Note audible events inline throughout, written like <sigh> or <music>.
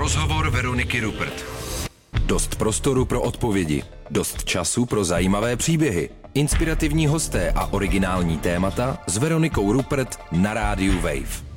Rozhovor Veroniky Rupert. Dost prostoru pro odpovědi, dost času pro zajímavé příběhy, inspirativní hosté a originální témata s Veronikou Rupert na rádiu Wave.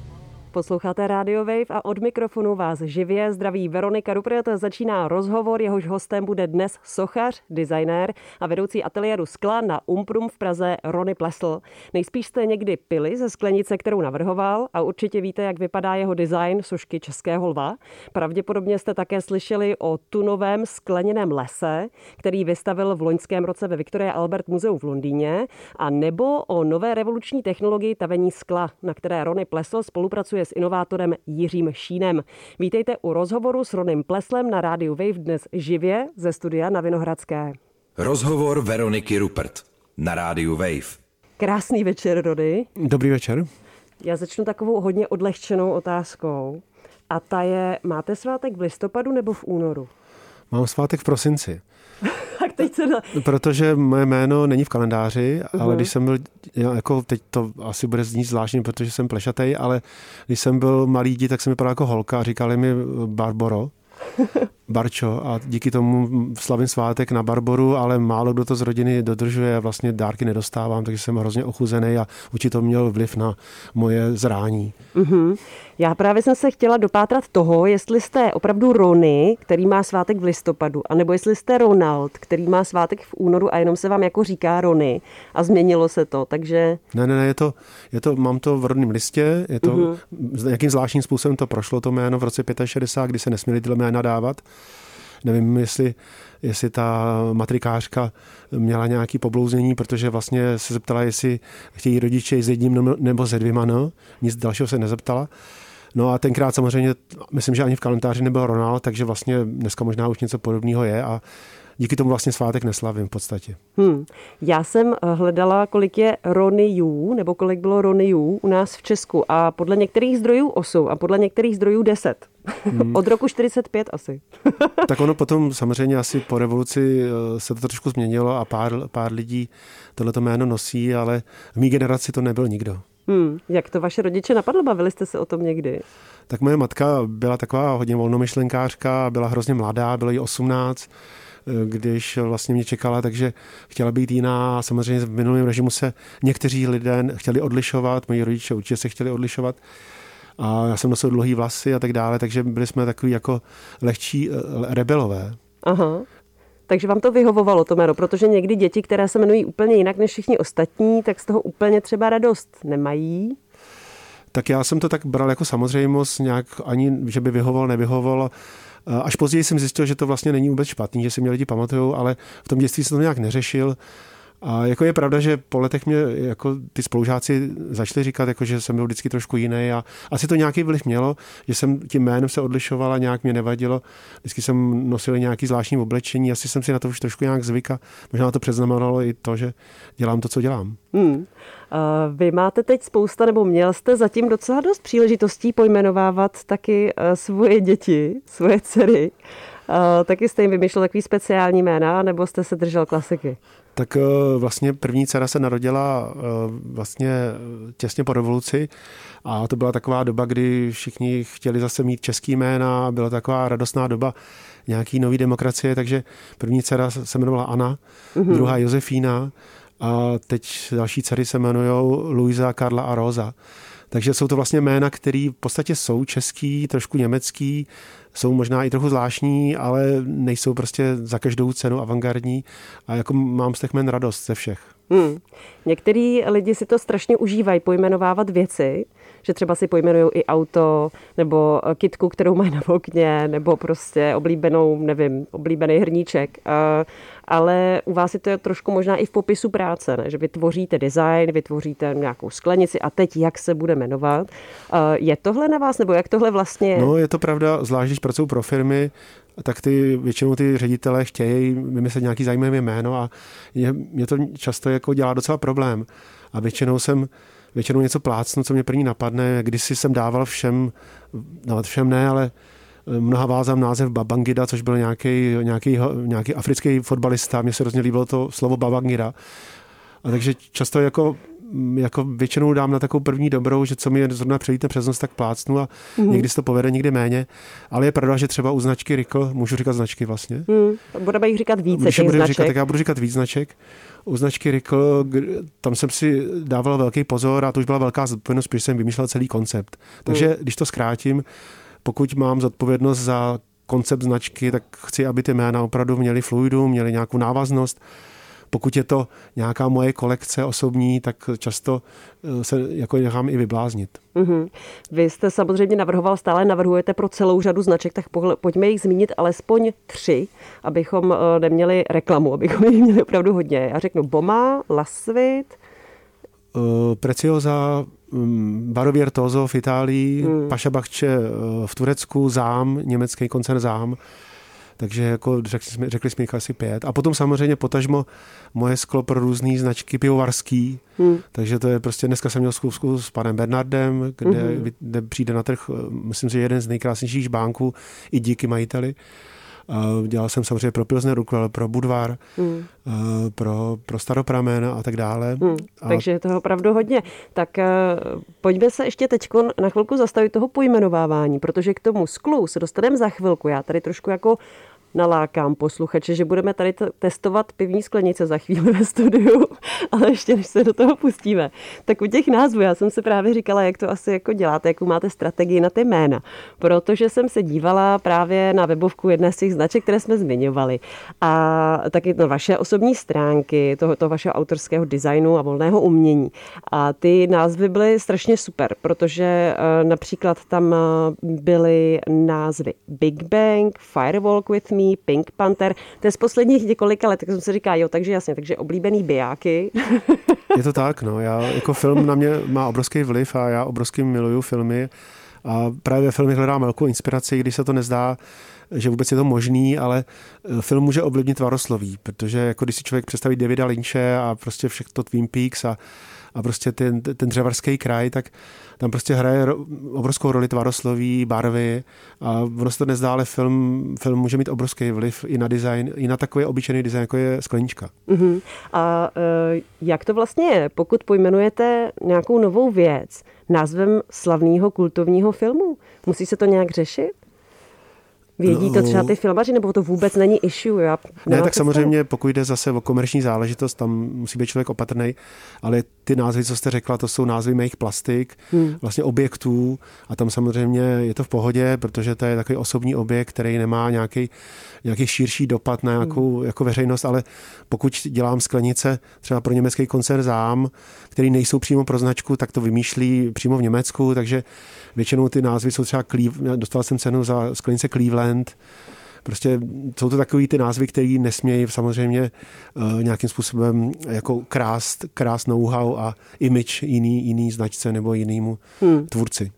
Posloucháte Radio Wave a od mikrofonu vás živě zdraví Veronika Rupert. Začíná rozhovor, jehož hostem bude dnes sochař, designér a vedoucí ateliéru skla na Umprum v Praze Rony Plesl. Nejspíš jste někdy pili ze sklenice, kterou navrhoval a určitě víte, jak vypadá jeho design sošky Českého lva. Pravděpodobně jste také slyšeli o tunovém skleněném lese, který vystavil v loňském roce ve Victoria Albert Muzeu v Londýně, a nebo o nové revoluční technologii tavení skla, na které Rony Plesl spolupracuje s inovátorem Jiřím Šínem. Vítejte u rozhovoru s Ronem Pleslem na rádiu Wave dnes živě ze studia na Vinohradské. Rozhovor Veroniky Rupert na rádiu Wave. Krásný večer, Rody. Dobrý večer. Já začnu takovou hodně odlehčenou otázkou. A ta je, máte svátek v listopadu nebo v únoru? Mám svátek v prosinci. <laughs> tak teď se... Protože moje jméno není v kalendáři, uh-huh. ale když jsem byl, jako teď to asi bude znít zvláštně, protože jsem plešatej, ale když jsem byl malý dítě, tak jsem vypadal jako holka a říkali mi Barboro. <laughs> Barčo a díky tomu slavím svátek na Barboru, ale málo kdo to z rodiny dodržuje a vlastně dárky nedostávám, takže jsem hrozně ochuzený a určitě to měl vliv na moje zrání. Mm-hmm. Já právě jsem se chtěla dopátrat toho, jestli jste opravdu Rony, který má svátek v listopadu, anebo jestli jste Ronald, který má svátek v únoru a jenom se vám jako říká Rony a změnilo se to, takže... Ne, ne, ne, je to, je to mám to v rodném listě, je to, mm-hmm. jakým zvláštním způsobem to prošlo to jméno v roce 65, kdy se nesměli tyhle jména dávat. Nevím, jestli, jestli ta matrikářka měla nějaký poblouznění, protože vlastně se zeptala, jestli chtějí rodiče s jedním nebo se dvěma, no. Nic dalšího se nezeptala. No a tenkrát samozřejmě, myslím, že ani v kalendáři nebyl Ronald, takže vlastně dneska možná už něco podobného je a díky tomu vlastně svátek neslavím v podstatě. Hmm. Já jsem eh, hledala, kolik je Ronyů, nebo kolik bylo Ronyů u nás v Česku a podle některých zdrojů 8 a podle některých zdrojů 10. Hmm. <laughs> Od roku 45 asi. <laughs> tak ono potom samozřejmě asi po revoluci eh, se to trošku změnilo a pár, pár lidí tohleto jméno nosí, ale v mý generaci to nebyl nikdo. Hmm. Jak to vaše rodiče napadlo? Bavili jste se o tom někdy? Tak moje matka byla taková hodně volnomyšlenkářka, byla hrozně mladá, bylo jí 18 když vlastně mě čekala, takže chtěla být jiná. Samozřejmě v minulém režimu se někteří lidé chtěli odlišovat, moji rodiče určitě se chtěli odlišovat. A já jsem nosil dlouhý vlasy a tak dále, takže byli jsme takový jako lehčí eh, rebelové. Aha. Takže vám to vyhovovalo, to jméno, protože někdy děti, které se jmenují úplně jinak než všichni ostatní, tak z toho úplně třeba radost nemají. Tak já jsem to tak bral jako samozřejmost, nějak ani, že by vyhovoval, nevyhovoval. Až později jsem zjistil, že to vlastně není vůbec špatný, že si mě lidi pamatují, ale v tom dětství jsem to nějak neřešil. A jako je pravda, že po letech mě jako ty spolužáci začali říkat, jako, že jsem byl vždycky trošku jiný a asi to nějaký vliv mělo, že jsem tím jménem se odlišoval a nějak mě nevadilo. Vždycky jsem nosil nějaký zvláštní oblečení, asi jsem si na to už trošku nějak zvyka. Možná to předznamenalo i to, že dělám to, co dělám. Hmm. Vy máte teď spousta, nebo měl jste zatím docela dost příležitostí pojmenovávat taky eh, svoje děti, svoje dcery. Taky jste jim vymýšlel takový speciální jména, nebo jste se držel klasiky? Tak eh, vlastně první dcera se narodila eh, vlastně těsně po revoluci a to byla taková doba, kdy všichni chtěli zase mít český jména, byla taková radostná doba nějaký nový demokracie, takže první dcera se jmenovala Anna, mm-hmm. druhá Josefína a teď další dcery se jmenují Luisa, Karla a Rosa. Takže jsou to vlastně jména, které v podstatě jsou český, trošku německý, jsou možná i trochu zvláštní, ale nejsou prostě za každou cenu avantgardní a jako mám z těch jmen radost ze všech. Hmm. Některý lidi si to strašně užívají, pojmenovávat věci, že třeba si pojmenují i auto, nebo kitku, kterou mají na okně, nebo prostě oblíbenou, nevím, oblíbený hrníček. Ale u vás je to trošku možná i v popisu práce, ne? že vytvoříte design, vytvoříte nějakou sklenici a teď jak se bude jmenovat. Je tohle na vás, nebo jak tohle vlastně je? No, je to pravda, zvlášť když pracuji pro firmy, tak ty většinou ty ředitele chtějí vymyslet nějaký zajímavé jméno a mě to často jako dělá docela problém. A většinou jsem většinou něco plácnu, co mě první napadne. Kdysi jsem dával všem, no všem ne, ale eh, mnoha vázám název Babangida, což byl nějaký, nějaký, nějaký africký fotbalista. Mně se hrozně líbilo to slovo Babangida. A takže často jako jako většinou dám na takovou první dobrou, že co mi zrovna přejíte přes nos, tak plácnu a mm. někdy se to povede, někdy méně. Ale je pravda, že třeba u značky Rikl, můžu říkat značky vlastně. Mm. Budeme jich říkat více Když těch značek. říkat, tak já budu říkat víc značek. U značky Rikl, tam jsem si dával velký pozor a to už byla velká zodpovědnost, protože jsem vymýšlel celý koncept. Takže mm. když to zkrátím, pokud mám zodpovědnost za koncept značky, tak chci, aby ty jména opravdu měly fluidu, měly nějakou návaznost. Pokud je to nějaká moje kolekce osobní, tak často eh, se jako nechám i vybláznit. Mm-hmm. Vy jste samozřejmě navrhoval, stále navrhujete pro celou řadu značek, tak pojďme jich zmínit alespoň tři, abychom eh, neměli reklamu, abychom jich měli opravdu hodně. Já řeknu Boma, Lasvit, uh, Preciosa, um, Barovier Tozo v Itálii, hmm. Paša Bachče v Turecku, Zám, německý koncern Zám. Takže jako řekli jsme, řekli jsme jich asi pět. A potom samozřejmě potažmo moje sklo pro různé značky pivovarský. Hmm. Takže to je prostě, dneska jsem měl zkusku s panem Bernardem, kde, hmm. kde přijde na trh, myslím si, jeden z nejkrásnějších žbánků i díky majiteli. Dělal jsem samozřejmě pro Pilsner ale pro Budvar, mm. pro, pro Staropramen a tak dále. Mm, a... Takže je toho opravdu hodně. Tak eh, pojďme se ještě teď na chvilku zastavit toho pojmenovávání, protože k tomu sklu se dostaneme za chvilku. Já tady trošku jako nalákám posluchače, že budeme tady testovat pivní sklenice za chvíli ve studiu, <laughs> ale ještě než se do toho pustíme. Tak u těch názvů, já jsem se právě říkala, jak to asi jako děláte, jakou máte strategii na ty jména. Protože jsem se dívala právě na webovku jedné z těch značek, které jsme zmiňovali. A taky na vaše osobní stránky, tohoto vašeho autorského designu a volného umění. A ty názvy byly strašně super, protože eh, například tam eh, byly názvy Big Bang, Firewalk with Me, oblíbený Pink Panther. To je z posledních několika let, tak jsem si říká, jo, takže jasně, takže oblíbený bijáky. <laughs> je to tak, no. Já, jako film na mě má obrovský vliv a já obrovský miluju filmy. A právě ve filmech hledám velkou inspiraci, když se to nezdá, že vůbec je to možný, ale eh, film může ovlivnit varosloví, protože jako když si člověk představí Davida Lynche a prostě všechno Twin Peaks a a prostě ten, ten dřevarský kraj, tak tam prostě hraje obrovskou roli tvarosloví, barvy a ono se to nezdá, ale film, film může mít obrovský vliv i na design, i na takový obyčejný design, jako je sklenička. Uh-huh. A uh, jak to vlastně je, pokud pojmenujete nějakou novou věc názvem slavného kultovního filmu? Musí se to nějak řešit? Vědí to třeba ty filmaři, nebo to vůbec není issue? Já ne, tak samozřejmě, pokud jde zase o komerční záležitost, tam musí být člověk opatrný, ale ty názvy, co jste řekla, to jsou názvy mých plastik, hmm. vlastně objektů a tam samozřejmě je to v pohodě, protože to je takový osobní objekt, který nemá nějaký, nějaký širší dopad na nějakou hmm. jako veřejnost, ale pokud dělám sklenice třeba pro německý koncert Zám, který nejsou přímo pro značku, tak to vymýšlí přímo v Německu, takže většinou ty názvy jsou třeba Cleve, dostal jsem cenu za sklenice Cleveland, Prostě jsou to takový ty názvy, které nesmějí samozřejmě uh, nějakým způsobem jako krást, krást know-how a image jiný, jiný značce nebo jinému hmm. tvůrci.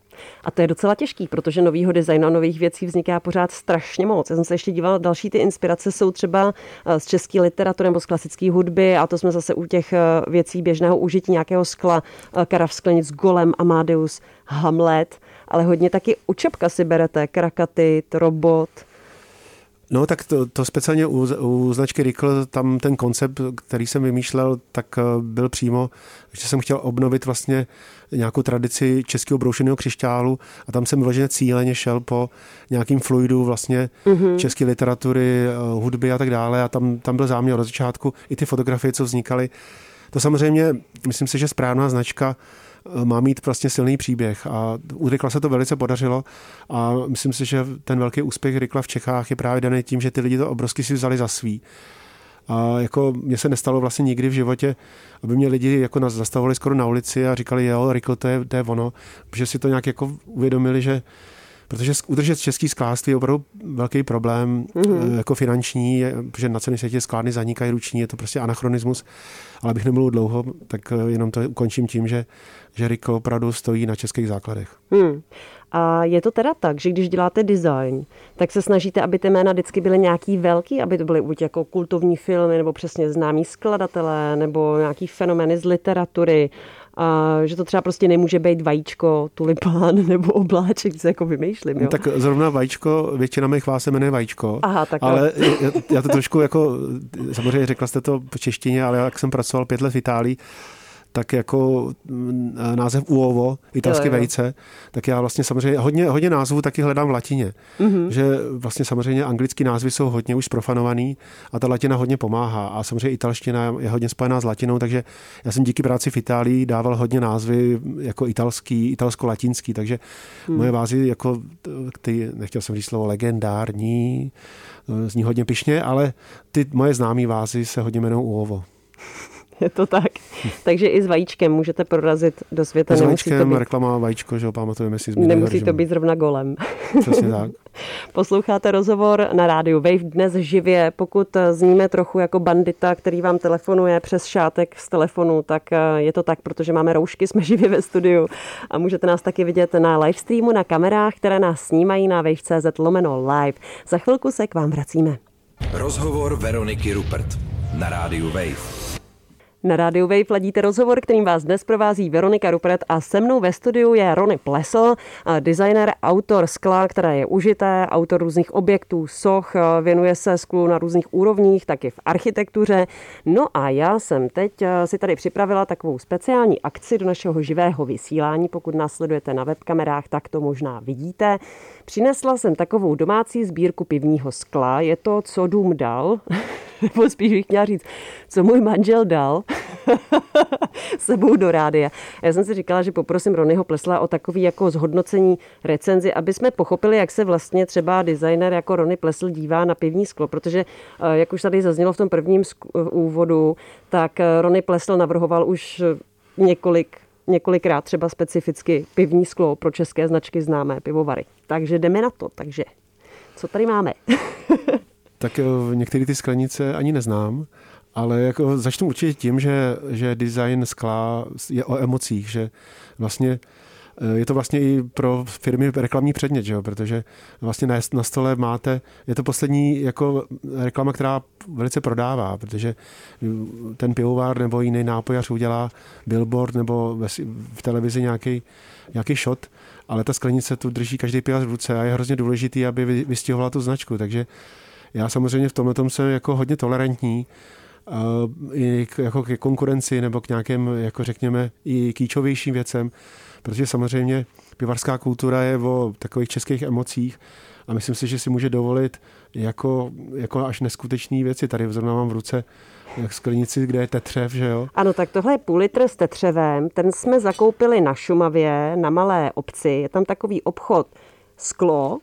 A to je docela těžký, protože novýho designu a nových věcí vzniká pořád strašně moc. Já jsem se ještě dívala, další ty inspirace jsou třeba eh, z české literatury nebo z klasické hudby a to jsme zase u těch eh, věcí běžného užití nějakého skla, karav sklenic, Golem, Amadeus, Hamlet, ale hodně taky u Čapka si berete, Krakatit, Robot, No tak to, to speciálně u, u značky Rikl, tam ten koncept, který jsem vymýšlel, tak eh, byl přímo, že jsem chtěl obnovit vlastně nějakou tradici českého broušeného křišťálu a tam jsem vyloženě cíleně šel po nějakým fluidu vlastně mm-hmm. české literatury, eh, hudby a tak dále a tam, tam byl záměr od začátku i ty fotografie, co vznikaly. To samozřejmě, myslím si, že správná značka má mít vlastně silný příběh a u Rikla se to velice podařilo a myslím si, že ten velký úspěch Rikla v Čechách je právě daný tím, že ty lidi to obrovsky si vzali za svý. A jako mně se nestalo vlastně nikdy v životě, aby mě lidi jako nás zastavovali skoro na ulici a říkali, jo, Rikl, to je, to je ono, protože si to nějak jako uvědomili, že protože udržet český sklářství je opravdu velký problém mm-hmm. jako finanční, protože na celém světě skládny zanikají ruční, je to prostě anachronismus, ale bych nemluvil dlouho, tak eh, jenom to ukončím tím, že, že Rico opravdu stojí na českých základech. Hmm. A je to teda tak, že když děláte design, tak se snažíte, aby ty jména vždycky byly nějaký velký, aby to byly buď jako kultovní filmy, nebo přesně známí skladatelé, nebo nějaký fenomény z literatury, a že to třeba prostě nemůže být vajíčko, tulipán <laughs> nebo obláček, se jako vymýšlím. Jo? Tak zrovna vajíčko, většina mých vás se jmenuje vajíčko, Aha, tak ale já, já, to trošku jako, samozřejmě řekla jste to po češtině, ale jak jsem pracoval pět let v Itálii, tak jako mm, název Uovo, italské vejce, tak já vlastně samozřejmě hodně, hodně názvů taky hledám v latině. Mm-hmm. Že vlastně samozřejmě anglický názvy jsou hodně už profanovaný a ta latina hodně pomáhá. A samozřejmě italština je hodně spojená s latinou, takže já jsem díky práci v Itálii dával hodně názvy jako italský, italsko-latinský, takže mm. moje vázy jako ty, nechtěl jsem říct slovo legendární, zní hodně pišně, ale ty moje známé vázy se hodně jmenují Uovo. Je to tak. Takže i s vajíčkem můžete prorazit do světa. S vajíčkem, být... reklama vajíčko, že ho pamatujeme si zmínili. Nemusí to být zrovna golem. Přesně tak. <laughs> Posloucháte rozhovor na rádiu Wave dnes živě. Pokud zníme trochu jako bandita, který vám telefonuje přes šátek z telefonu, tak eh, je to tak, protože máme roušky, jsme živě ve studiu a můžete nás taky vidět na livestreamu na kamerách, které nás snímají na wave.cz lomeno live. Za chvilku se k vám vracíme. Rozhovor Veroniky Rupert na rádiu Wave. Na rádiu Wave ladíte rozhovor, kterým vás dnes provází Veronika Rupret a se mnou ve studiu je Rony Plesl, designer, autor skla, které je užité, autor různých objektů, soch, věnuje se sklu na různých úrovních, taky v architektuře. No a já jsem teď si tady připravila takovou speciální akci do našeho živého vysílání. Pokud nás sledujete na webkamerách, tak to možná vidíte. Přinesla jsem takovou domácí sbírku pivního skla. Je to, co dům dal, <laughs> nebo spíš bych měla říct, co můj manžel dal <laughs> sebou do rádia. Já jsem si říkala, že poprosím Ronyho Plesla o takový jako zhodnocení recenzi, aby jsme pochopili, jak se vlastně třeba designer jako Rony Plesl dívá na pivní sklo, protože eh, jak už tady zaznělo v tom prvním úvodu, tak eh, Rony Plesl navrhoval už několik několikrát třeba specificky pivní sklo pro české značky známé pivovary. Takže jdeme na to. Takže co tady máme? <laughs> tak eh, některé ty sklenice ani neznám, ale jako začnu určitě tím, že, že design skla je o emocích, že vlastně je to vlastně i pro firmy reklamní předmět, že jo? protože vlastně na, stole máte, je to poslední jako reklama, která velice prodává, protože ten pivovar nebo jiný nápojař udělá billboard nebo v televizi nějaký, nějaký shot, ale ta sklenice tu drží každý pivař v ruce a je hrozně důležitý, aby vystihovala tu značku, takže já samozřejmě v tomhle tom jsem jako hodně tolerantní, i k, jako ke konkurenci nebo k nějakým, jako řekněme, i kýčovějším věcem, protože samozřejmě pivarská kultura je o takových českých emocích a myslím si, že si může dovolit jako, jako až neskutečné věci. Tady zrovna mám v ruce jak sklenici, kde je tetřev, že jo? Ano, tak tohle je půl litr s tetřevem. Ten jsme zakoupili na Šumavě, na malé obci. Je tam takový obchod sklo,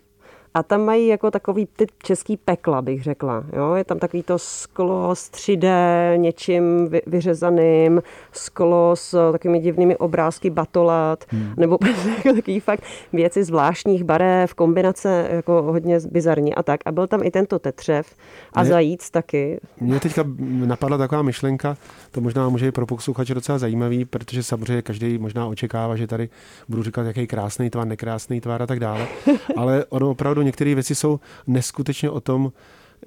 a tam mají jako takový ty český pekla, bych řekla. Jo? Je tam takový to sklo s 3D něčím vyřezaným, sklo s takovými divnými obrázky batolat, hmm. nebo jako <laughs> takový fakt věci zvláštních barev, kombinace jako hodně bizarní a tak. A byl tam i tento tetřev a mě, zajíc taky. Mně teďka napadla taková myšlenka, to možná může i pro posluchače docela zajímavý, protože samozřejmě každý možná očekává, že tady budu říkat, jaký krásný tvar, nekrásný tvar a tak dále. <laughs> Ale ono opravdu některé věci jsou neskutečně o tom,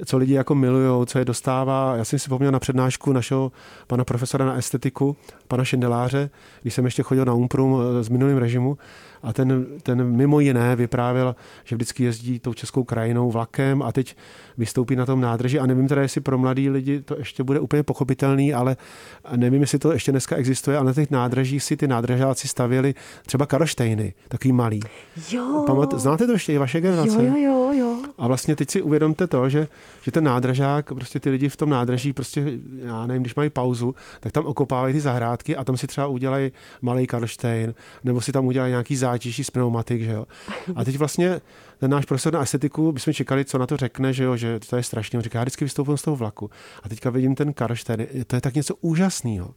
co lidi jako milují, co je dostává. Já jsem si vzpomněl na přednášku našeho pana profesora na estetiku, pana Šendeláře, když jsem ještě chodil na Umprum s minulým režimu a ten, ten mimo jiné vyprávěl, že vždycky jezdí tou českou krajinou vlakem a teď vystoupí na tom nádrži a nevím teda, jestli pro mladý lidi to ještě bude úplně pochopitelný, ale nevím, jestli to ještě dneska existuje, ale na těch nádražích si ty nádražáci stavěli třeba karoštejny, takový malý. Jo. Pamat, znáte to ještě i vaše generace? Jo, jo, jo, jo. A vlastně teď si uvědomte to, že, že ten nádražák, prostě ty lidi v tom nádraží, prostě, já nevím, když mají pauzu, tak tam okopávají ty zahrádky a tam si třeba udělají malý karštejn, nebo si tam udělají nějaký zátěží z pneumatik, že jo. A teď vlastně ten náš profesor na estetiku, bychom čekali, co na to řekne, že, jo, že to je strašně. On říká, já vždycky vystoupím z toho vlaku. A teďka vidím ten karšten, to je tak něco úžasného.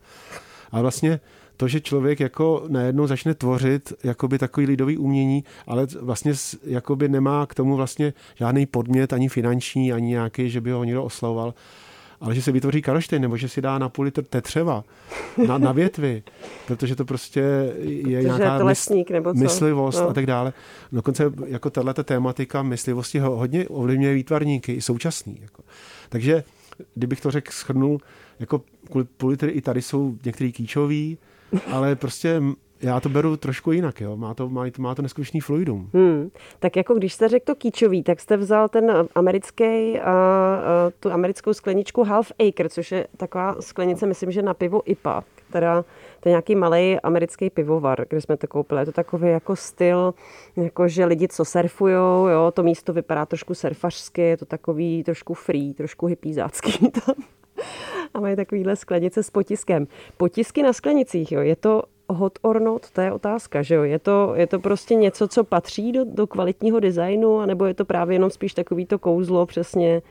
A vlastně to, že člověk jako najednou začne tvořit jakoby takový lidový umění, ale vlastně jakoby nemá k tomu vlastně žádný podmět, ani finanční, ani nějaký, že by ho někdo oslavoval, ale že se vytvoří karoštejn, nebo že si dá na půl litr tetřeva na, na větvi, protože to prostě je nějaká je to lesník, nebo co? myslivost no. a tak dále. Dokonce jako tato tématika myslivosti hodně ovlivňuje výtvarníky, i současný. Jako. Takže kdybych to řekl, schrnul, jako půl litr i tady jsou některý kýčový, ale prostě já to beru trošku jinak, jo. Má to, má, má to neskutečný fluidum. Hmm. Tak jako když jste řekl to kýčový, tak jste vzal ten americký, uh, uh, tu americkou skleničku Half Acre, což je taková sklenice, myslím, že na pivo IPA, teda to je nějaký malý americký pivovar, kde jsme to koupili. Je to takový jako styl, jako že lidi, co surfujou, jo, to místo vypadá trošku surfařsky, je to takový trošku free, trošku hypízácký <laughs> tam. A mají takovýhle sklenice s potiskem. Potisky na sklenicích, jo, je to hot or not, to je otázka, že jo? Je to, je to prostě něco, co patří do, do kvalitního designu, anebo je to právě jenom spíš takový to kouzlo přesně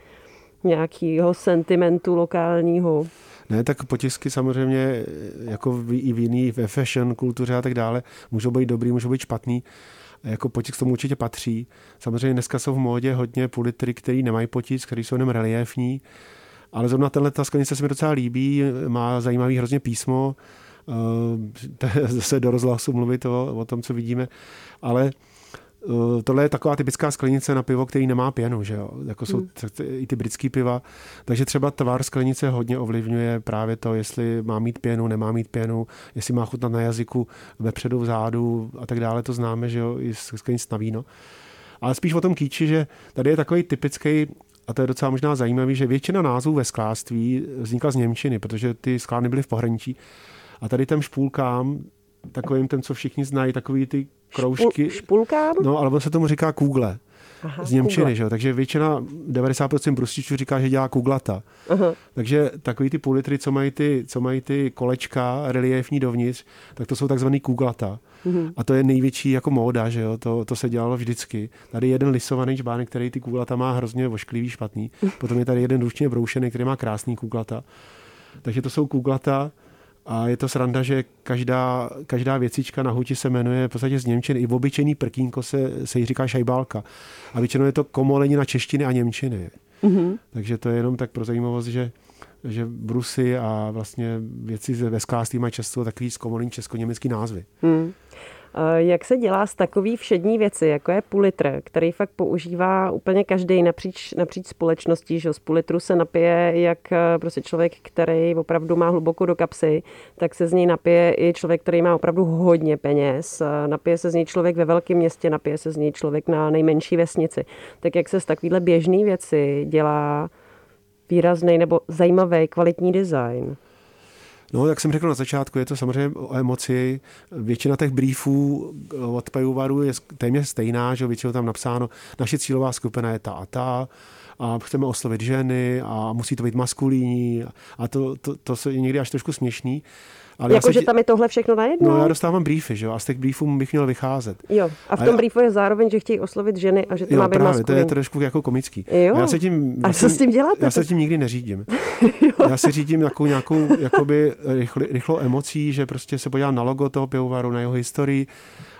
nějakého sentimentu lokálního? Ne, tak potisky samozřejmě jako i v jiný, ve fashion kultuře a tak dále, můžou být dobrý, můžou být špatný. Jako potisk tomu určitě patří. Samozřejmě dneska jsou v módě hodně pulitry, který nemají potisk, který jsou jenom reliefní. Ale zrovna tenhle ta sklenice se mi docela líbí, má zajímavý hrozně písmo, eh, <laughs> zase do rozhlasu mluvit o, o tom, co vidíme, ale Eh, tohle je taková typická sklenice na pivo, který nemá pěnu, že jo? Jako jsou hmm. i ty britský piva. Takže třeba tvar sklenice hodně ovlivňuje právě to, jestli má mít pěnu, nemá mít pěnu, jestli má chutnat na jazyku, vepředu, vzadu a tak dále. To známe, že jo, i sklenic na víno. Ale spíš o tom kýči, že tady je takový typický a to je docela možná zajímavý, že většina názvů ve skláství vznikla z Němčiny, protože ty sklárny byly v pohraničí. A tady těm špůlkám, takovým ten, co všichni znají, takový ty kroužky. Špulkám? No, ale on se tomu říká kůgle. Aha, z Němčiny, že jo? takže většina, 90% brustičů říká, že dělá kuglata. Aha. Takže takový ty půl litry, co mají ty, co mají ty kolečka reliefní dovnitř, tak to jsou takzvaný kuglata. Uh-huh. A to je největší jako móda, že jo? To, to se dělalo vždycky. Tady jeden lisovaný čbánek, který ty kuglata má hrozně vošklivý, špatný. <laughs> Potom je tady jeden ručně broušený, který má krásný kuglata. Takže to jsou kuglata, a je to sranda, že každá, každá věcička na huti se jmenuje v podstatě z Němčiny. I v obyčejný prkínko se, se jí říká šajbálka. A většinou je to na češtiny a Němčiny. Mm-hmm. Takže to je jenom tak pro zajímavost, že že brusy a vlastně věci ve skláství mají často takový zkomolení česko-německý názvy. Mm. Jak se dělá z takový všední věci, jako je půl litr, který fakt používá úplně každý napříč, napříč společností, že z půl litru se napije jak eh, prostě člověk, který opravdu má hluboko do kapsy, tak se z něj napije i člověk, který má opravdu hodně peněz. Napije se z něj člověk ve velkém městě, napije se z něj člověk na nejmenší vesnici. Tak jak se z takovýhle běžné věci dělá výrazný nebo zajímavý kvalitní design? No, jak jsem řekl na začátku, je to samozřejmě o emoci. Většina těch briefů od pivovaru je téměř stejná, že většinou tam napsáno, naše cílová skupina je ta a ta, a chceme oslovit ženy a musí to být maskulíní a to, to, to je někdy až trošku směšný. Ale jako, že tam je tohle všechno najednou? No, já dostávám briefy, že jo, a z těch briefů bych měl vycházet. Jo, a v tom a já... briefu je zároveň, že chtějí oslovit ženy a že to jo, má být právě, to je trošku jako komický. Jo. A já se tím, a co s tím děláte? Já se tím nikdy neřídím. <laughs> já si řídím nějakou, nějakou jakoby rychl, rychlou emocí, že prostě se podívám na logo toho pivovaru, na jeho historii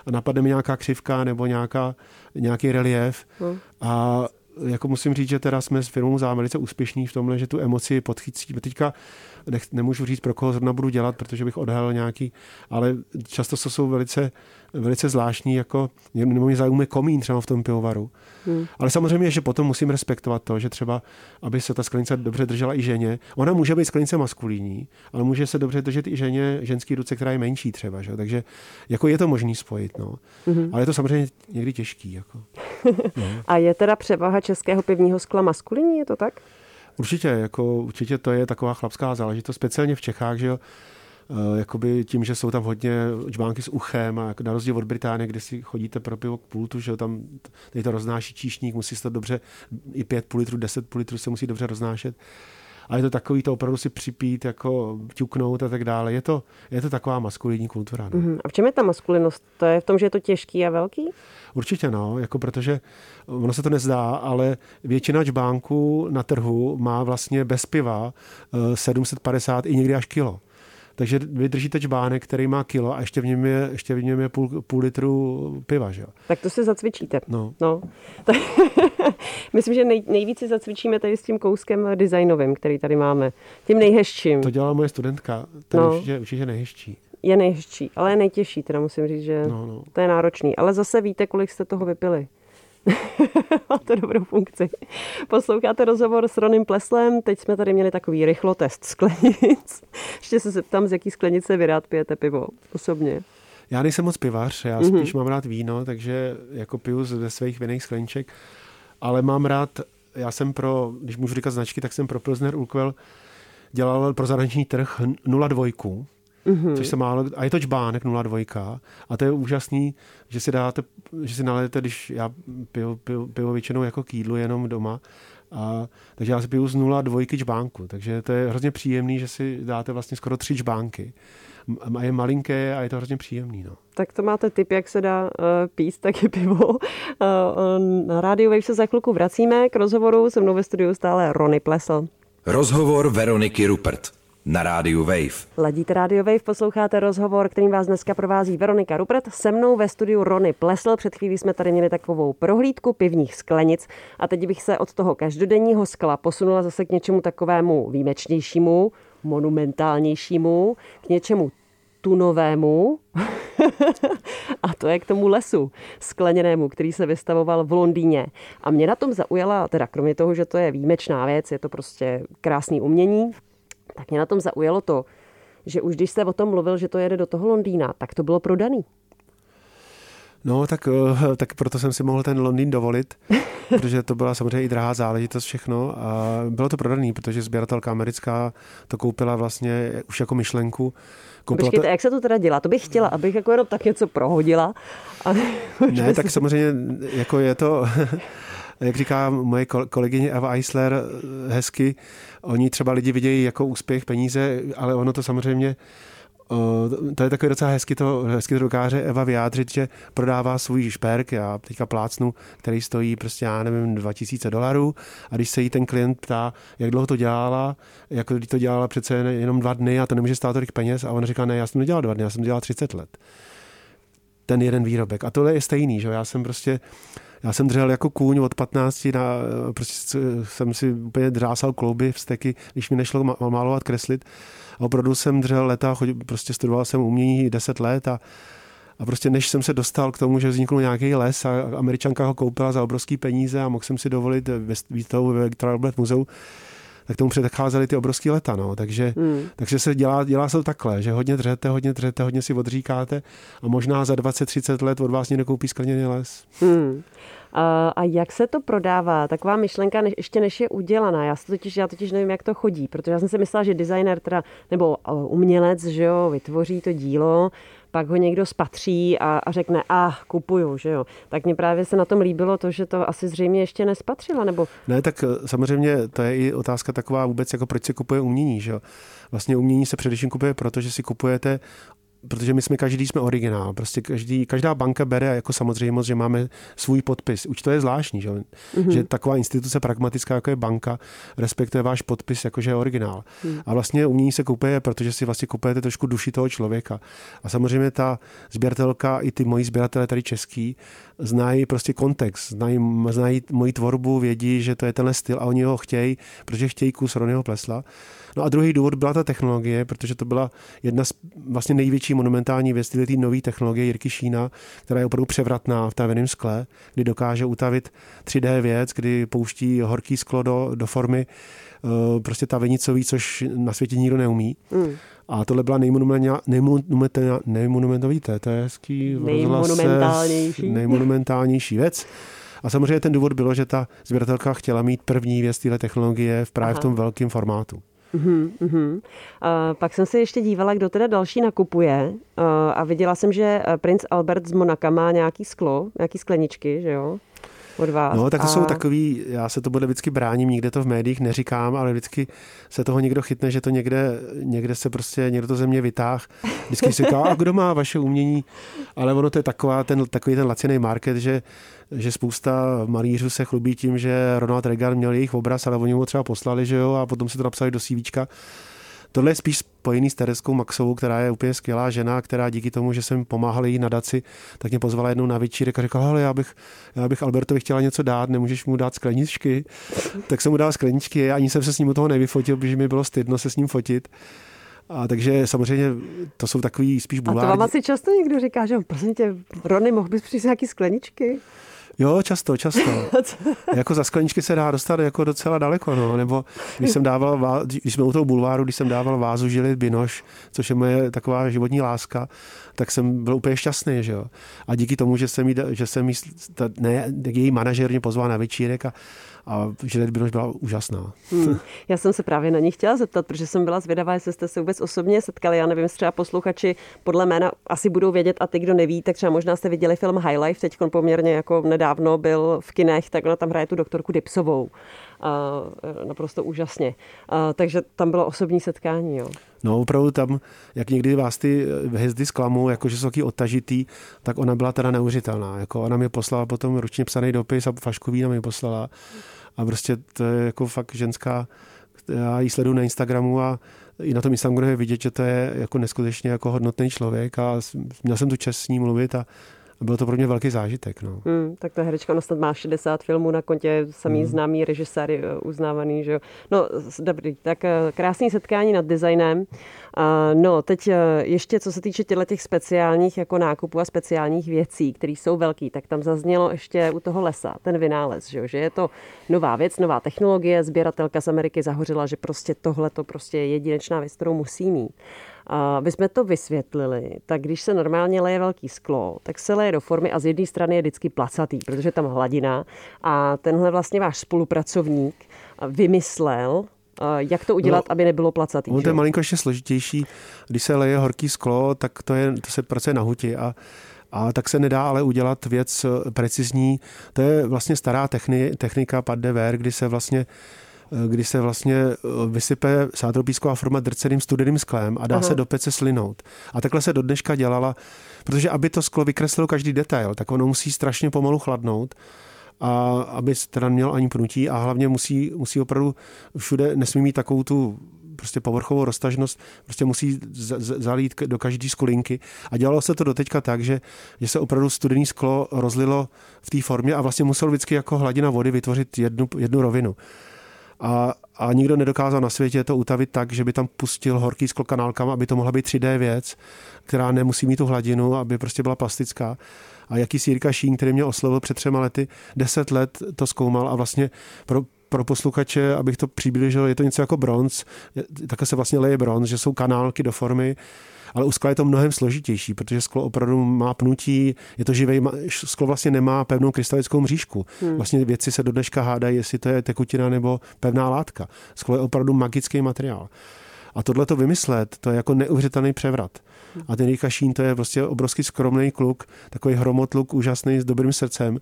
a napadne mi nějaká křivka nebo nějaká, nějaký relief. Hmm. A jako musím říct, že teda jsme s firmou zám velice úspěšní v tomhle, že tu emoci podchycíme. Teďka nech, nemůžu říct, pro koho zrovna budu dělat, protože bych odhalil nějaký, ale často to jsou velice, velice zvláštní, jako, nebo mě zajímá komín třeba v tom pivovaru. Hmm. Ale samozřejmě, že potom musím respektovat to, že třeba, aby se ta sklenice dobře držela i ženě. Ona může být sklenice maskulínní, ale může se dobře držet i ženě, ženský ruce, která je menší třeba. Že? Takže jako je to možný spojit. No. Hmm. Ale je to samozřejmě někdy těžký. Jako. <laughs> No. A je teda převaha českého pivního skla maskulinní, je to tak? Určitě, jako, určitě to je taková chlapská záležitost, speciálně v Čechách, že jo, eh, jakoby tím, že jsou tam hodně čbánky s uchem a na rozdíl od Británie, kde si chodíte pro pivo k pultu, že tam tady to roznáší číšník, musí se to dobře, i pět půl litru, deset půl litru se musí dobře roznášet a je to takový to opravdu si připít, jako ťuknout a tak dále. Je to, je to taková maskulinní kultura. No. Mm-hmm. A v čem je ta maskulinnost? To je v tom, že je to těžký a velký? Určitě no, jako protože ono se to nezdá, ale většina čbánků na trhu má vlastně bez piva 750 eh, i někdy až kilo. Takže vy držíte čbánek, který má kilo a ještě v něm je, ještě v něm je půl, půl litru piva. Že jo? Tak to se zacvičíte. No. no. <laughs> Myslím, že nej, nejvíce zacvičíme tady s tím kouskem designovým, který tady máme. Tím nejhezčím. To dělala moje studentka. To no. určitě, určitě nejhezčí. Je nejhezčí, ale je nejtěžší, teda musím říct, že no, no. to je náročný. Ale zase víte, kolik jste toho vypili. <laughs> Máte dobrou funkci. Posloucháte rozhovor s Ronem Pleslem. Teď jsme tady měli takový rychlotest sklenic. <laughs> Ještě se zeptám, z jaký sklenice vy rád pijete pivo osobně. Já nejsem moc pivař, já mm-hmm. spíš mám rád víno, takže jako piju ze svých vinných sklenček, ale mám rád, já jsem pro, když můžu říkat značky, tak jsem pro Pilsner Urquell dělal pro zahraniční trh 0,2 mm-hmm. což se málo, a je to čbánek 0,2 a to je úžasný, že si dáte, že si nalijete, když já piju, piju, piju většinou jako kýdlu jenom doma, a, takže já si piju z 0,2 čbánku, takže to je hrozně příjemný, že si dáte vlastně skoro tři čbánky a je malinké a je to hrozně příjemný. No. Tak to máte tip, jak se dá uh, pít taky pivo. Uh, na rádiu Wave se za chvilku vracíme k rozhovoru. Se mnou ve studiu stále Rony Plesl. Rozhovor Veroniky Rupert na rádiu Wave. Ladíte rádio Wave, posloucháte rozhovor, kterým vás dneska provází Veronika Rupert. Se mnou ve studiu Rony Plesl. Před chvílí jsme tady měli takovou prohlídku pivních sklenic a teď bych se od toho každodenního skla posunula zase k něčemu takovému výjimečnějšímu, monumentálnějšímu, k něčemu tunovému <laughs> a to je k tomu lesu skleněnému, který se vystavoval v Londýně. A mě na tom zaujala, teda kromě toho, že to je výjimečná věc, je to prostě krásný umění, tak mě na tom zaujalo to, že už když se o tom mluvil, že to jede do toho Londýna, tak to bylo prodaný. No, tak, eh, tak proto jsem si mohl ten Londýn dovolit, <laughs> protože to byla samozřejmě i drahá záležitost všechno a bylo to prodaný, protože sběratelka americká to koupila vlastně už jako myšlenku. Koupila Počkejte, to... jak se to teda dělá? To bych chtěla, abych jako jenom tak něco prohodila. A... <laughs> ne, tak samozřejmě jako je to... <laughs> jak říká moje kolegyně Eva Eisler eh, hezky, oni třeba lidi vidějí jako úspěch, peníze, ale ono to samozřejmě to je takový docela hezky to, hezky to dokáže Eva vyjádřit, že prodává svůj šperk, já teďka plácnu, který stojí prostě, já nevím, 2000 dolarů a když se jí ten klient ptá, jak dlouho to dělala, jako když to dělala přece jenom dva dny a to nemůže stát tolik peněz a on říká, ne, já jsem to dělal dva dny, já jsem to dělal 30 let. Ten jeden výrobek. A tohle je stejný, že já jsem prostě já jsem dřel jako kůň od 15, na, prostě jsem si úplně dřásal klouby, vsteky, když mi nešlo malovat, kreslit. A opravdu jsem dřel leta, chodil, prostě studoval jsem umění 10 let a, a prostě než jsem se dostal k tomu, že vznikl nějaký les a američanka ho koupila za obrovský peníze a mohl jsem si dovolit výstavu ve Victoria muzeu, tak tomu předcházely ty obrovské leta. No. Takže, hmm. takže se dělá, dělá se to takhle, že hodně dřete, hodně dřete, hodně si odříkáte a možná za 20-30 let od vás někdo koupí skleněný les. A, a jak se to prodává? Taková myšlenka než, ještě než je udělaná. Já, totiž, já totiž nevím, jak to chodí, protože já jsem si myslela, že designer teda, nebo umělec, že jo, vytvoří to dílo, pak ho někdo spatří a, a řekne, a ah, kupuju, že jo. Tak mě právě se na tom líbilo to, že to asi zřejmě ještě nespatřila, nebo... Ne, tak eh, samozřejmě to je i otázka taková vůbec, jako proč se kupuje umění, že jo. Vlastně umění se především kupuje proto, že si kupujete protože my jsme každý jsme originál. Prostě každý, každá banka bere jako samozřejmost, že máme svůj podpis. Už to je zvláštní, že, mm-hmm. že taková instituce pragmatická, jako je banka, respektuje váš podpis, jakože je originál. Mm. A vlastně umění se kupuje, protože si vlastně kupujete trošku duši toho člověka. A samozřejmě ta sběratelka, i ty moji sběratelé tady český, znají prostě kontext, znají, znají moji tvorbu, vědí, že to je tenhle styl a oni ho chtějí, protože chtějí kus Ronyho Plesla. No a druhý důvod byla ta technologie, protože to byla jedna z vlastně největší monumentální věc, ty nové technologie Jirky Šína, která je opravdu převratná v taveném skle, kdy dokáže utavit 3D věc, kdy pouští horký sklo do, do formy uh, prostě tavenicový, což na světě nikdo neumí. Mm. A tohle byla nejmonumentální, to je hezký, nejmonumentálnější. nejmonumentálnější věc. A samozřejmě ten důvod bylo, že ta sběratelka chtěla mít první věc téhle technologie v právě Aha. v tom velkém formátu. Uhum. A pak jsem se ještě dívala, kdo teda další nakupuje a viděla jsem, že eh, princ Albert z Monaka má nějaký sklo, nějaký skleničky, že jo? Od vás. No, tak to a... jsou takový, já se to bude vždycky bráním, nikde to v médiích neříkám, ale vždycky se toho někdo chytne, že to někde, někde se prostě, někdo to ze mě vytáh. Vždycky si říká, a kdo má vaše umění? Ale ono to je taková, ten, takový ten laciný market, že že spousta malířů se chlubí tím, že Ronald Reagan měl jejich obraz, ale oni mu třeba poslali, že jo, a potom si to napsali do CVčka. Tohle je spíš spojený s Tereskou Maxovou, která je úplně skvělá žena, která díky tomu, že jsem pomáhal jí nadaci, tak mě pozvala jednou na večírek a řekla, ale já bych, já bych Albertovi chtěla něco dát, nemůžeš mu dát skleničky. tak jsem mu dal skleničky, ani jsem se s ním u toho nevyfotil, protože mi bylo stydno se s ním fotit. A takže samozřejmě to jsou takový spíš bulvární. A to vám asi často někdo říká, že prosím tě, Rony, mohl bys přijít nějaký skleničky? Jo, často, často. <laughs> jako za skleničky se dá dostat jako docela daleko, no. Nebo když jsem dával, když jsme u toho bulváru, když jsem dával vázu žili Binoš, což je moje taková životní láska, tak jsem byl úplně šťastný, že jo. A díky tomu, že jsem jí, že jsem jí, ne, její manažer mě pozval na večírek a a Žilek Binoš byla úžasná. Hmm. Já jsem se právě na ní chtěla zeptat, protože jsem byla zvědavá, jestli jste se vůbec osobně setkali. Já nevím, třeba posluchači podle jména asi budou vědět a ty, kdo neví, tak třeba možná jste viděli film High Life, teď poměrně jako nedávno byl v kinech, tak ona tam hraje tu doktorku Dipsovou. A naprosto úžasně. A, takže tam bylo osobní setkání. Jo. No opravdu tam, jak někdy vás ty hvězdy zklamou, jakože jsou taky odtažitý, tak ona byla teda neuvěřitelná. Jako ona mi poslala potom ručně psaný dopis a Faškový mi poslala. A prostě to je jako fakt ženská, já ji sleduju na Instagramu a i na tom Instagramu je vidět, že to je jako neskutečně jako hodnotný člověk a měl jsem tu čest s ní mluvit a byl to pro mě velký zážitek. No. Hmm, tak ta herečka, ona snad má 60 filmů na kontě, samý hmm. známý režisér, eh, uznávaný, že jo. No, dobrý, tak eh, krásný setkání nad designem. No, teď eh, ještě co se týče těchto těch speciálních jako nákupů a speciálních věcí, které jsou velký, tak tam zaznělo ještě u toho lesa, ten vynález, že, jo? že je to nová věc, nová technologie, sběratelka z Ameriky zahořila, že prostě tohle to prostě je jedinečná věc, kterou musí mít. A aby jsme to vysvětlili, tak když se normálně leje velký sklo, tak se leje do formy a z jedné strany je vždycky placatý, protože tam hladina a tenhle vlastně váš spolupracovník vymyslel, jak to udělat, no, aby nebylo placatý? On to je malinko ještě složitější. Když se leje horký sklo, tak to, je, to se pracuje na huti a a tak se nedá ale udělat věc precizní. To je vlastně stará technika pad de verre, kdy se vlastně kdy se vlastně eh, vysype sádropísková forma drceným studeným sklem a dá Aha. se do pece slinout. A takhle se do dneška dělala, protože aby to sklo vykreslilo každý detail, tak ono musí strašně pomalu chladnout a aby teda měl ani pnutí a hlavně musí, musí opravdu všude, nesmí mít takovou tu prostě povrchovou roztažnost, prostě musí zalít do každé skulinky. A dělalo se to doteďka tak, že, že se opravdu studený sklo rozlilo v té formě a vlastně musel vždycky jako hladina vody vytvořit jednu, jednu rovinu. A, a nikdo nedokázal na světě to utavit tak, že by tam pustil horký sklo kanálkama, aby to mohla být 3D věc, která nemusí mít tu hladinu, aby prostě byla plastická. A jaký Jirka Šín, který mě oslovil před třema lety, deset let to zkoumal a vlastně pro, pro posluchače, abych to přiblížil, je to něco jako bronz, takhle se vlastně leje bronz, že jsou kanálky do formy, ale u skla je to mnohem složitější, protože sklo opravdu má pnutí, je to živé, sklo vlastně nemá pevnou krystalickou mřížku. Hmm. Vlastně věci se do dneška hádají, jestli to je tekutina nebo pevná látka. Sklo je opravdu magický materiál. A tohle to vymyslet, to je jako neuvěřitelný převrat. A ten Jirka Šín, to je prostě obrovský skromný kluk, takový hromotluk, úžasný, s dobrým srdcem,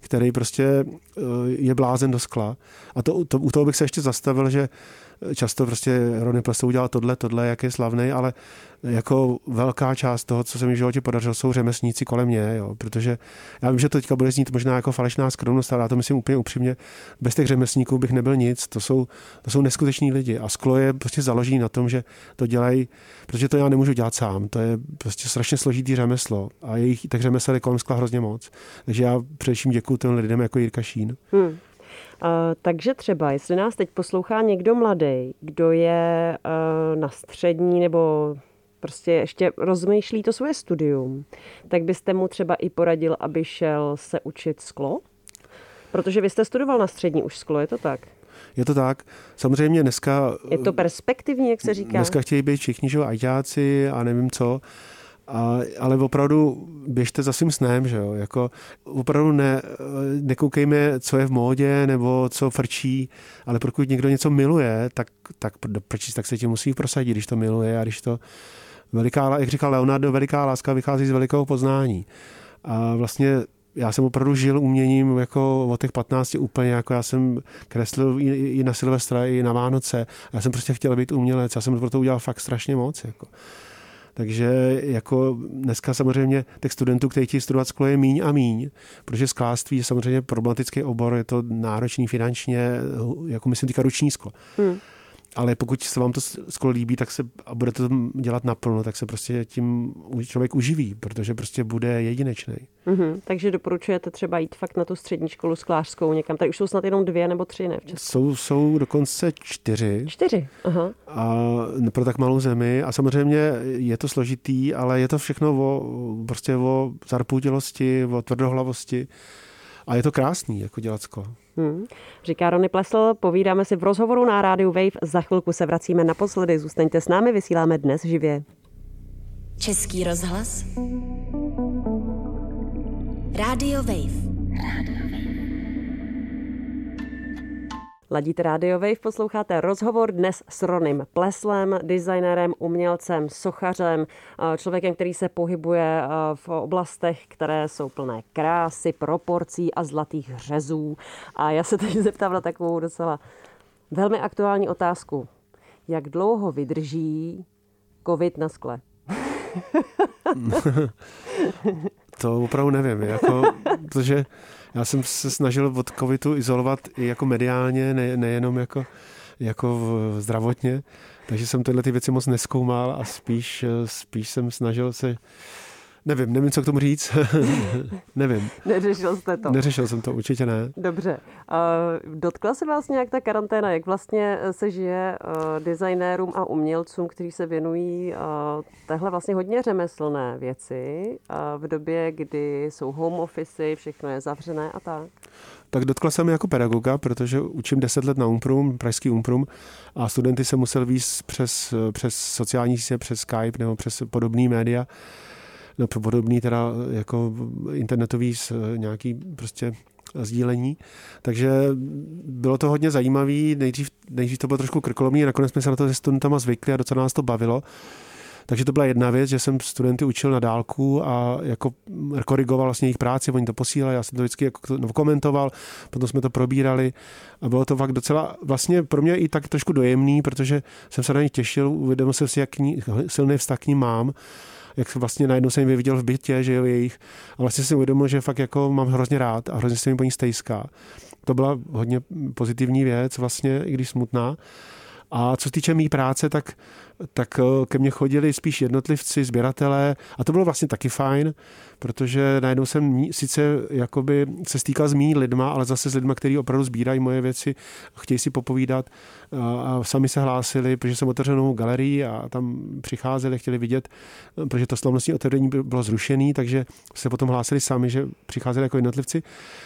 který prostě eh, je blázen do skla. A to, to, u toho bych se ještě zastavil, že často prostě Ronny Pleso udělal tohle, tohle, jak je slavný, ale jako velká část toho, co se mi v životě podařilo, jsou řemesníci kolem mě, jo, protože já vím, že to teďka bude znít možná jako falešná skromnost, ale já to myslím úplně upřímně, bez těch řemeslníků bych nebyl nic, to jsou, to jsou neskuteční lidi a sklo je prostě založí na tom, že to dělají, protože to já nemůžu dělat sám, to je prostě strašně složitý řemeslo a jejich tak řemesel je kolem skla hrozně moc, takže já především děkuji těm lidem jako Jirka Šín. Hmm. Uh, takže třeba, jestli nás teď poslouchá někdo mladý, kdo je uh, na střední nebo prostě ještě rozmýšlí to svoje studium, tak byste mu třeba i poradil, aby šel se učit sklo? Protože vy jste studoval na střední už sklo, je to tak? Je to tak. Samozřejmě dneska... Je to perspektivní, jak se říká? Dneska chtějí být všichni, že ajťáci a nevím co. A, ale opravdu běžte za svým snem, že jo? Jako opravdu ne, nekoukejme, co je v módě nebo co frčí, ale pokud někdo něco miluje, tak, tak proč tak se tím musí prosadit, když to miluje a když to veliká, jak říkal Leonardo, veliká láska vychází z velikého poznání. A vlastně já jsem opravdu žil uměním jako od těch 15 úplně, jako já jsem kreslil i, i na Silvestra, i na Vánoce. Já jsem prostě chtěl být umělec, já jsem pro to udělal fakt strašně moc. Jako. Takže jako dneska samozřejmě těch studentů, kteří chtějí studovat sklo, je míň a míň, protože sklářství je samozřejmě problematický obor, je to náročný finančně, jako myslím týka ruční sklo. Hmm ale pokud se vám to skoro líbí, tak se a budete to dělat naplno, tak se prostě tím člověk uživí, protože prostě bude jedinečný. Mm-hmm. Takže doporučujete třeba jít fakt na tu střední školu sklářskou někam. Tady už jsou snad jenom dvě nebo tři, ne? V Jsou, jsou dokonce čtyři. Čtyři, aha. A pro tak malou zemi. A samozřejmě je to složitý, ale je to všechno o, prostě o zarpůtělosti, o tvrdohlavosti. A je to krásný, jako dělat sklo. Hmm. Říká Rony Plesl, povídáme si v rozhovoru na rádiu Wave. Za chvilku se vracíme naposledy. Zůstaňte s námi, vysíláme dnes živě. Český rozhlas. Radio Wave. Radio Ladíte Radio Wave, posloucháte rozhovor dnes s Ronym Pleslem, designérem, umělcem, sochařem, člověkem, který se pohybuje v oblastech, které jsou plné krásy, proporcí a zlatých řezů. A já se teď <laughs> zeptám na takovou docela velmi aktuální otázku. Jak dlouho vydrží covid na skle? <laughs> to opravdu nevím, jako, protože já jsem se snažil od covidu izolovat i jako mediálně, ne, nejenom jako, jako zdravotně, takže jsem tyhle ty věci moc neskoumal a spíš, spíš jsem snažil se Nevím, nevím, co k tomu říct. <laughs> nevím. Neřešil jste to? Neřešil jsem to, určitě ne. Dobře. Uh, dotkla se vás nějak ta karanténa? Jak vlastně se žije uh, designérům a umělcům, kteří se věnují uh, téhle vlastně hodně řemeslné věci uh, v době, kdy jsou home office, všechno je zavřené a tak? tak dotkla se mi jako pedagoga, protože učím 10 let na Umprum, pražský Umprum a studenty se musel víc přes, přes sociální sítě, přes Skype nebo přes podobné média no, podobný teda jako internetový nějaký prostě sdílení. Takže bylo to hodně zajímavé. Nejdřív, nejdřív to bylo trošku krkolomný, nakonec jsme se na to se studentama zvykli a docela nás to bavilo. Takže to byla jedna věc, že jsem studenty učil na dálku a jako korigoval vlastně jejich práci, oni to posílali, já jsem to vždycky jako komentoval, potom jsme to probírali a bylo to fakt docela vlastně pro mě i tak trošku dojemný, protože jsem se na ně těšil, uvědomil jsem si, jak silný vztah k ním mám jak vlastně najednou jsem viděl v bytě, že jo, jejich. A vlastně si uvědomil, že fakt jako mám hrozně rád a hrozně se mi po ní stejská. To byla hodně pozitivní věc, vlastně, i když smutná. A co se týče mý práce, tak tak eh, ke mně chodili spíš jednotlivci, sběratelé a to bylo vlastně taky fajn, protože najednou jsem sice jakoby se stýkal s mý lidma, ale zase s lidma, kteří opravdu sbírají moje věci, chtějí si popovídat eh, a sami se hlásili, protože jsem otevřel novou galerii a tam přicházeli, chtěli vidět, eh, protože to slavnostní otevření bylo zrušené, takže se potom hlásili sami, že přicházeli jako jednotlivci.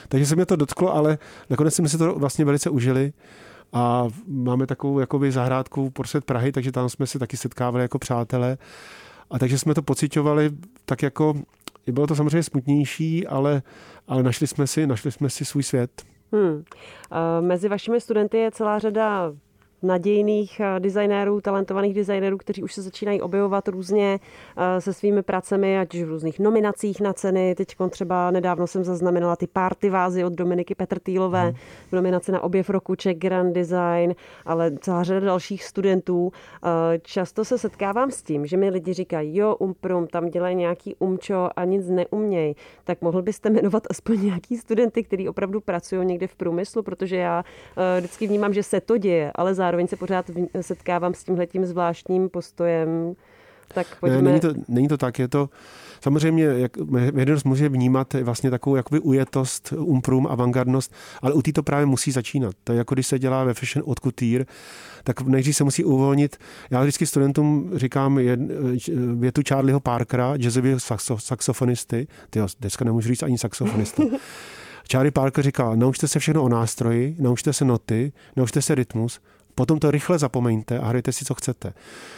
Takže se mě to dotklo, ale nakonec jsme si to vlastně velice užili a máme takovou jakoby zahrádku porset Prahy, takže tam jsme se taky setkávali jako přátelé. A takže jsme to pocitovali tak jako, bylo to samozřejmě smutnější, ale, ale našli, jsme si, našli jsme si svůj svět. Hmm. Mezi vašimi studenty je celá řada nadějných eh, designérů, talentovaných designérů, kteří už se začínají objevovat různě eh, se svými pracemi, ať už v různých nominacích na ceny. Teď třeba nedávno jsem zaznamenala ty party vázy od Dominiky Petrtýlové, hmm. nominace na objev roku Czech Grand Design, ale celá řada dalších studentů. Eh, často se setkávám s tím, že mi lidi říkají, jo, umprum, tam dělají nějaký umčo a nic neumějí. Tak mohl byste jmenovat aspoň nějaký studenty, kteří opravdu pracují někde v průmyslu, protože já vždycky vnímám, že se to děje, ale zároveň zároveň se pořád setkávám s tímhletím zvláštním postojem. Tak pojďme... ne, není, to, není to tak, je to samozřejmě, jak vědomost může vnímat vlastně takovou jakoby ujetost, umprum, avantgardnost, ale u té to právě musí začínat. To je jako když se dělá ve fashion od couture, tak nejdřív se musí uvolnit. Já vždycky studentům říkám větu Charlieho Parkera, jazzového saxo, saxofonisty, tyjo, dneska nemůžu říct ani saxofonista, <laughs> Charlie Parker říká, naučte se všechno o nástroji, naučte se noty, naučte se rytmus, Potom to rychle zapomeňte a hrajte si, co chcete.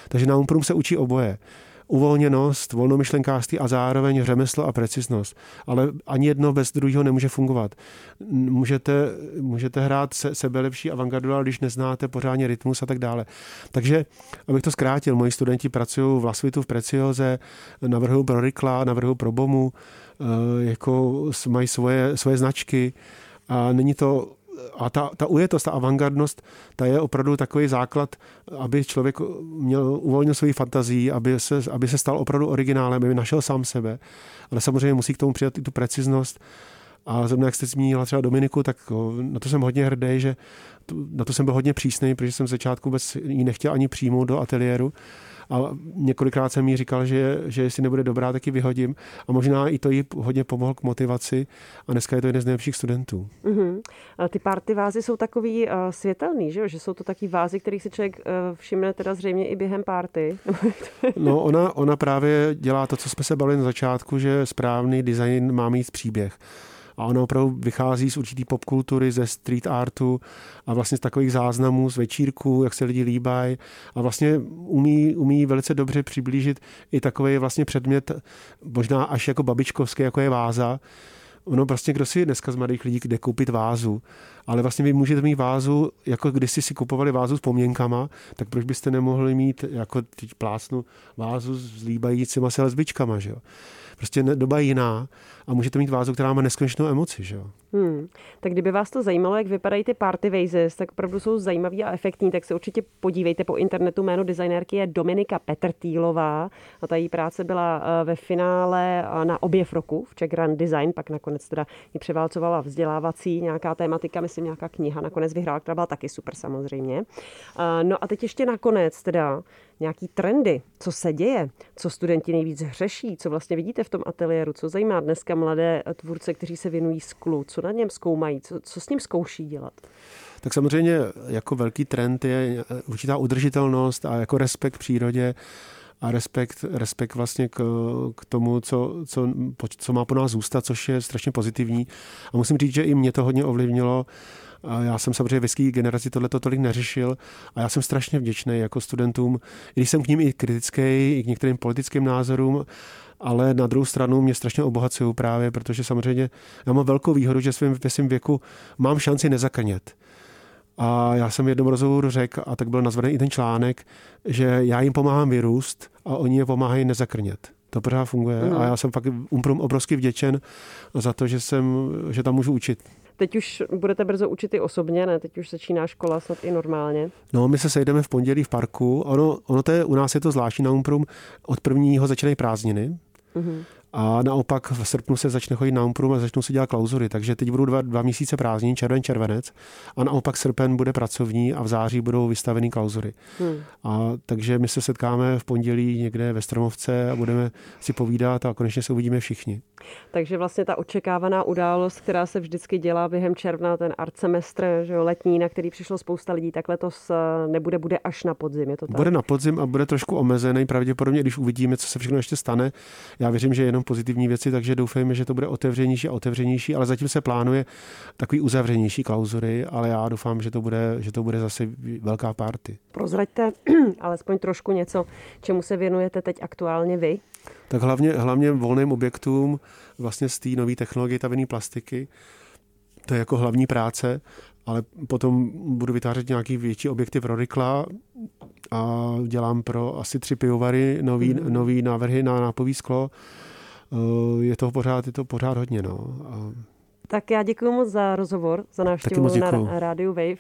Takže na Umprum se učí oboje uvolněnost, volnomyšlenkářství a zároveň řemeslo a preciznost. Ale ani jedno bez druhého nemůže fungovat. Můžete, můžete hrát se, sebelepší avantgardu, ale když neznáte pořádně rytmus a tak dále. Takže, abych to zkrátil, moji studenti pracují v Lasvitu v Precioze, navrhují pro Rikla, navrhují pro Bomu, eh, jako mají svoje, svoje značky a není to a ta, ta ujetost, ta avantgardnost, ta je opravdu takový základ, aby člověk měl uvolnil svoji fantazii, aby se, aby se stal opravdu originálem, aby našel sám sebe. Ale samozřejmě musí k tomu přidat i tu preciznost. A zrovna jak jste zmínila třeba Dominiku, tak na to jsem hodně hrdý, že na to jsem byl hodně přísný, protože jsem v začátku vůbec ji nechtěl ani přijmout do ateliéru a několikrát jsem jí říkal, že, že jestli nebude dobrá, tak ji vyhodím. A možná i to jí hodně pomohlo k motivaci a dneska je to jeden z nejlepších studentů. Mm-hmm. A ty party vázy jsou takový uh, světelný, že, že jsou to taky vázy, kterých si člověk uh, všimne teda zřejmě i během party. <laughs> no ona, ona právě dělá to, co jsme se bavili na začátku, že správný design má mít příběh a ona opravdu vychází z určitý popkultury, ze street artu a vlastně z takových záznamů z večírku, jak se lidi líbají. A vlastně umí, umí velice dobře přiblížit i takový vlastně předmět, možná až jako babičkovský, jako je váza, ono prostě, kdo si dneska z mladých lidí jde koupit vázu, ale vlastně vy můžete mít vázu, jako když si si kupovali vázu s poměnkama, tak proč byste nemohli mít, jako teď plásnu, vázu s líbajícíma se lesbičkama, že jo? Prostě doba jiná a můžete mít vázu, která má neskonečnou emoci. Že jo? Hmm. Tak kdyby vás to zajímalo, jak vypadají ty party vases, tak opravdu jsou zajímavý a efektní, tak se určitě podívejte po internetu. Jméno designérky je Dominika Petrtýlová a ta její práce byla eh, ve finále eh, na objev roku v Czech Grand Design, pak nakonec teda ji převálcovala vzdělávací nějaká tématika, myslím nějaká kniha, nakonec vyhrála, která byla taky super samozřejmě. Eh, no a teď ještě nakonec teda nějaký trendy, co se děje, co studenti nejvíc řeší, co vlastně vidíte v tom ateliéru, co zajímá dneska mladé tvůrce, kteří se věnují sklu, co na něm zkoumají, co, co s ním zkouší dělat? Tak samozřejmě jako velký trend je určitá udržitelnost a jako respekt přírodě a respekt, respekt vlastně k, k tomu, co, co, co má po nás zůstat, což je strašně pozitivní. A musím říct, že i mě to hodně ovlivnilo. A já jsem samozřejmě ve své generaci tohle tolik neřešil a já jsem strašně vděčný jako studentům, když jsem k ním i kritický, i k některým politickým názorům, ale na druhou stranu mě strašně obohacují právě, protože samozřejmě já mám velkou výhodu, že svým, ve svém věku mám šanci nezakrnět. A já jsem v jednom rozhovoru řekl, a tak byl nazvaný i ten článek, že já jim pomáhám vyrůst a oni je pomáhají nezakrnět. To pořád funguje mm. a já jsem fakt Umprum obrovsky vděčen za to, že, jsem, že tam můžu učit. Teď už budete brzo učit i osobně, ne? Teď už začíná škola snad i normálně. No, my se sejdeme v pondělí v parku. Ono, ono to je, u nás je to zvláštní na Umprum. Od prvního začínají prázdniny. Mm-hmm. A naopak v srpnu se začne chodit na Umprum a začnou se dělat klauzury. Takže teď budou dva, dva měsíce prázdnin, červen, červenec. A naopak srpen bude pracovní a v září budou vystaveny klauzury. Hmm. A takže my se setkáme v pondělí někde ve Stromovce a budeme si povídat a konečně se uvidíme všichni. Takže vlastně ta očekávaná událost, která se vždycky dělá během června, ten art semestr, že jo, letní, na který přišlo spousta lidí, tak letos eh, nebude, bude až na podzim. Je to tak? Bude na podzim a bude trošku omezený, pravděpodobně, když uvidíme, co se všechno ještě stane. Já věřím, že jenom pozitivní věci, takže doufejme, že to bude otevřenější a otevřenější, ale zatím se plánuje takový uzavřenější klauzury, ale já doufám, že to bude, že to bude zase velká party. Prozraďte <clears throat> alespoň trošku něco, čemu se věnujete teď aktuálně vy? Tak hlavně, hlavně volným objektům vlastně z té nové technologie tavené plastiky. To je jako hlavní práce, ale potom budu vytvářet nějaký větší objekty pro Rikla a dělám pro asi tři pivovary nový, mm. nový návrhy na nápový sklo. Eh, je to pořád, je to pořád hodně. No. A tak já děkuji moc za rozhovor, za návštěvu na rádiu Wave.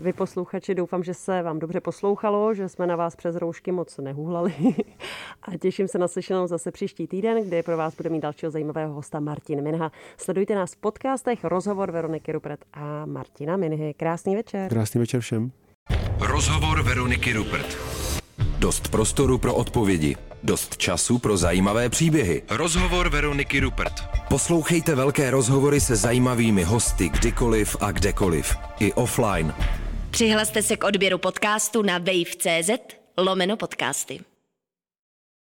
Vy posluchači, doufám, že se vám dobře poslouchalo, že jsme na vás přes roušky moc nehuhlali. <laughs> A těším se na slyšenou zase příští týden, kde pro vás bude mít dalšího zajímavého hosta Martin Minha. Sledujte nás v podcastech Rozhovor Veroniky Rupert a Martina Minhy. Krásný večer. Krásný večer všem. Rozhovor Veroniky Rupert. Dost prostoru pro odpovědi. Dost času pro zajímavé příběhy. Rozhovor Veroniky Rupert. Poslouchejte velké rozhovory se zajímavými hosty kdykoliv a kdekoliv. I offline. Přihlaste se k odběru podcastu na wave.cz lomeno podcasty.